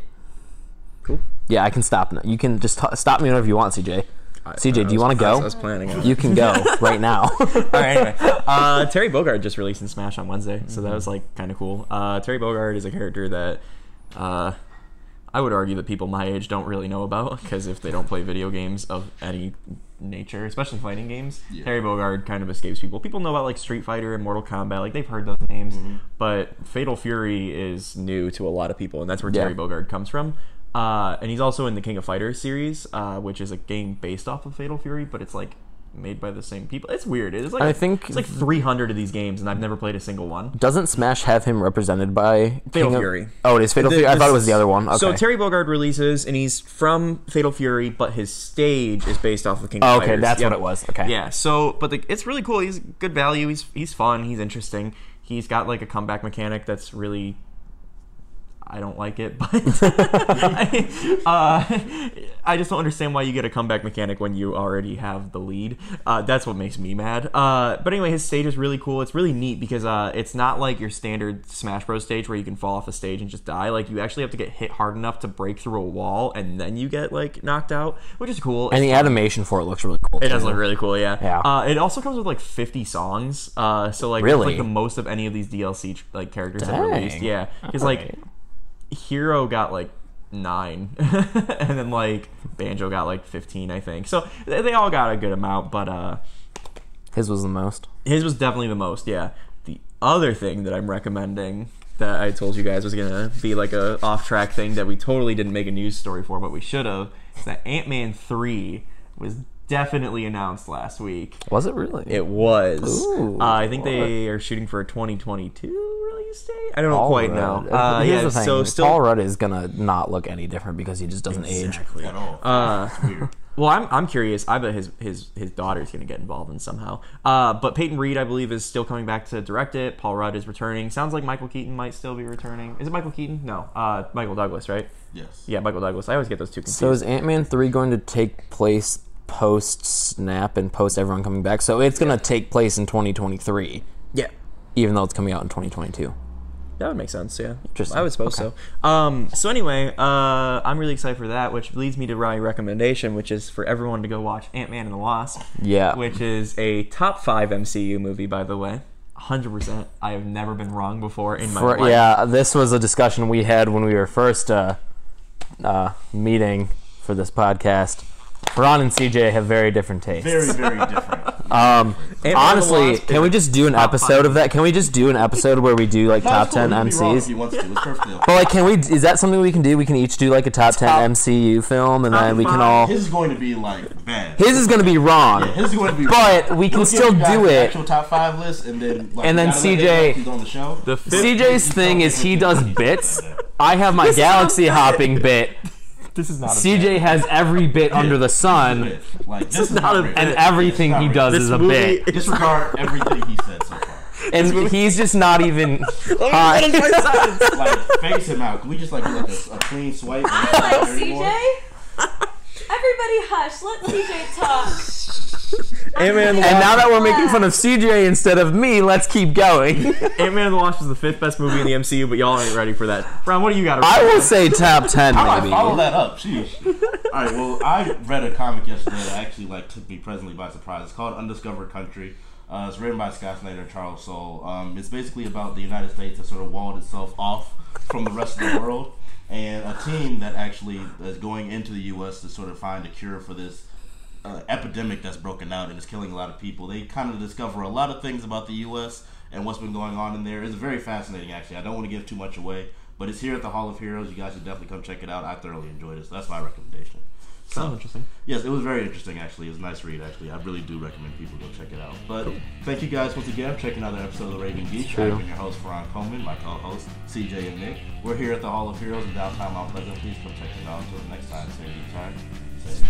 Speaker 2: Cool.
Speaker 1: Yeah, I can stop. now. You can just t- stop me whenever you want, CJ. CJ, do you want to
Speaker 2: I was-
Speaker 1: go?
Speaker 2: I was planning. on-
Speaker 1: You can go (laughs) right now.
Speaker 2: All right, anyway. (laughs) Uh, Terry Bogard just released in Smash on Wednesday, so that was like kind of cool. Uh, Terry Bogard is a character that uh, I would argue that people my age don't really know about because if they don't play video games of any nature, especially fighting games, Terry Bogard kind of escapes people. People know about like Street Fighter and Mortal Kombat, like they've heard those names, but Fatal Fury is new to a lot of people, and that's where
Speaker 1: Yeah.
Speaker 2: Terry Bogard comes from. Uh, and he's also in the King of Fighters series, uh, which is a game based off of Fatal Fury, but it's like made by the same people. It's weird. It's like
Speaker 1: I think-
Speaker 2: it's like 300 of these games, and I've never played a single one.
Speaker 1: Doesn't Smash have him represented by
Speaker 2: Fatal
Speaker 1: King of-
Speaker 2: Fury.
Speaker 1: Oh, it is Fatal
Speaker 2: The-
Speaker 1: Fury. I thought it was the other one. Okay.
Speaker 2: So Terry Bogard releases, and he's from Fatal Fury, but his stage is based off of King
Speaker 1: Oh,
Speaker 2: of
Speaker 1: okay,
Speaker 2: Fighters.
Speaker 1: that's
Speaker 2: Yep.
Speaker 1: what it was. Okay.
Speaker 2: Yeah. So, but the, it's really cool. He's good value. He's he's fun. He's interesting. He's got like a comeback mechanic that's really. I don't like it, (laughs) but uh, I just don't understand why you get a comeback mechanic when you already have the lead. Uh, that's what makes me mad. Uh, but anyway, his stage is really cool. It's really neat because uh, it's not like your standard Smash Bros. stage where you can fall off a stage and just die. Like you actually have to get hit hard enough to break through a wall, and then you get like knocked out, which is cool.
Speaker 1: and the animation for it looks really cool.
Speaker 2: It does look really cool, yeah.
Speaker 1: Yeah.
Speaker 2: Uh, it also comes with like 50 songs. Uh, so like
Speaker 1: Really?
Speaker 2: it's like the most of any of these DLC like characters that are released. Yeah, because like
Speaker 1: Alright.
Speaker 2: Hero got like nine, (laughs) and then like Banjo got like 15, I think. So they, they all got a good amount, but uh,
Speaker 1: His was the most.
Speaker 2: his was definitely the most. Yeah. The other thing that I'm recommending that I told you guys was gonna be like a off track thing that we totally didn't make a news story for, but we should have. Is that Ant Man three was definitely announced last week.
Speaker 1: Was it really?
Speaker 2: It was.
Speaker 1: Ooh.
Speaker 2: uh, I think they are shooting for a 2022 release date. I don't know
Speaker 1: Paul
Speaker 2: quite
Speaker 1: Rudd.
Speaker 2: now.
Speaker 1: Uh, Here's
Speaker 2: yeah,
Speaker 1: the thing.
Speaker 2: so still.
Speaker 1: Paul Rudd is gonna not look any different because he just doesn't age.
Speaker 3: at all.
Speaker 2: Uh, (laughs)
Speaker 3: weird.
Speaker 2: well, I'm, I'm curious. I bet his his his daughter's gonna get involved in somehow. Uh, but Peyton Reed, I believe, is still coming back to direct it. Paul Rudd is returning. Sounds like Michael Keaton might still be returning. Is it Michael Keaton? No, uh, Michael Douglas, right?
Speaker 3: Yes.
Speaker 2: Yeah, Michael Douglas. I always get those two confused.
Speaker 1: So is Ant Man three going to take place post Snap and post everyone coming back? So it's gonna take place in 2023,
Speaker 2: yeah.
Speaker 1: even though it's coming out in 2022.
Speaker 2: That would make sense, yeah.
Speaker 1: Interesting.
Speaker 2: I would suppose
Speaker 1: Okay.
Speaker 2: so. Um, so anyway, uh, I'm really excited for that, which leads me to my recommendation, which is for everyone to go watch Ant Man and the Wasp,
Speaker 1: Yeah.
Speaker 2: which is a top five MCU movie, by the way. 100%. I have never been wrong before in my
Speaker 1: For-
Speaker 2: life.
Speaker 1: yeah, this was a discussion we had when we were first uh, uh, meeting for this podcast. Ron and CJ have very different tastes.
Speaker 3: Very, very different. (laughs)
Speaker 1: Um,
Speaker 2: Ant-Man and the
Speaker 1: honestly, can we just do an episode of that? Can we just do an episode where we do like top ten
Speaker 3: You can be wrong If
Speaker 1: MCs?
Speaker 3: he wants to, it's perfectly okay.
Speaker 1: But like, can we? Is that something we can do? We can each do like a top ten MCU film, and then we can all.
Speaker 3: His is going to be like bad.
Speaker 1: His is gonna be wrong.
Speaker 3: His is going to be.
Speaker 1: But we can
Speaker 3: We'll
Speaker 1: still do it.
Speaker 3: Actual top five list, and then like,
Speaker 1: And then
Speaker 3: gotta let him
Speaker 1: CJ
Speaker 3: know He's on the show.
Speaker 2: The
Speaker 1: CJ's thing is he does bits. I have my galaxy hopping bit.
Speaker 2: This is not a
Speaker 1: CJ has every bit under the sun,
Speaker 3: Like this, is
Speaker 2: not
Speaker 3: not
Speaker 2: a
Speaker 3: real.
Speaker 1: and
Speaker 2: bit.
Speaker 1: everything he does
Speaker 2: This
Speaker 1: is a bit.
Speaker 3: Disregard (laughs) everything he said so far.
Speaker 1: And he's just not even. (laughs) high. (laughs)
Speaker 3: Like face him out. Can we just like do like a, a clean swipe?
Speaker 4: I'm like
Speaker 3: anymore?
Speaker 4: CJ. Everybody hush. Let CJ talk. (laughs)
Speaker 2: Ant-Man and
Speaker 1: now that we're making fun of CJ instead of me, let's keep going. (laughs)
Speaker 2: Ant-Man and the Wasp is the fifth best movie in the MCU, but y'all ain't ready for that. Ron, what do you got? to
Speaker 1: I will say top ten,
Speaker 3: How do I
Speaker 1: maybe.
Speaker 3: follow that up? Sheesh. (laughs) All right. Well, I read a comic yesterday that actually like took me presently by surprise. It's called Undiscovered Country. Uh, it's written by Scott Snyder and Charles Soule. Um, it's basically about the United States that sort of walled itself off from the rest of the world, and a team that actually is going into the U.S. to sort of find a cure for this uh, epidemic that's broken out and is killing a lot of people. They kind of discover a lot of things about the U.S. and what's been going on in there. It's very fascinating, actually. I don't want to give too much away, but it's here at the Hall of Heroes. You guys should definitely come check it out. I thoroughly enjoyed it. So that's my recommendation.
Speaker 2: Sounds interesting.
Speaker 3: Yes, it was very interesting, actually. It was a nice read, actually. I really do recommend people go check it out. But thank you guys once again for checking out another episode of The Raven Geek. I've been your host, Faran Coleman, my co-host, CJ and Nick. We're here at the Hall of Heroes in downtown Mount Pleasant. Please come check it out. Until next time, same time.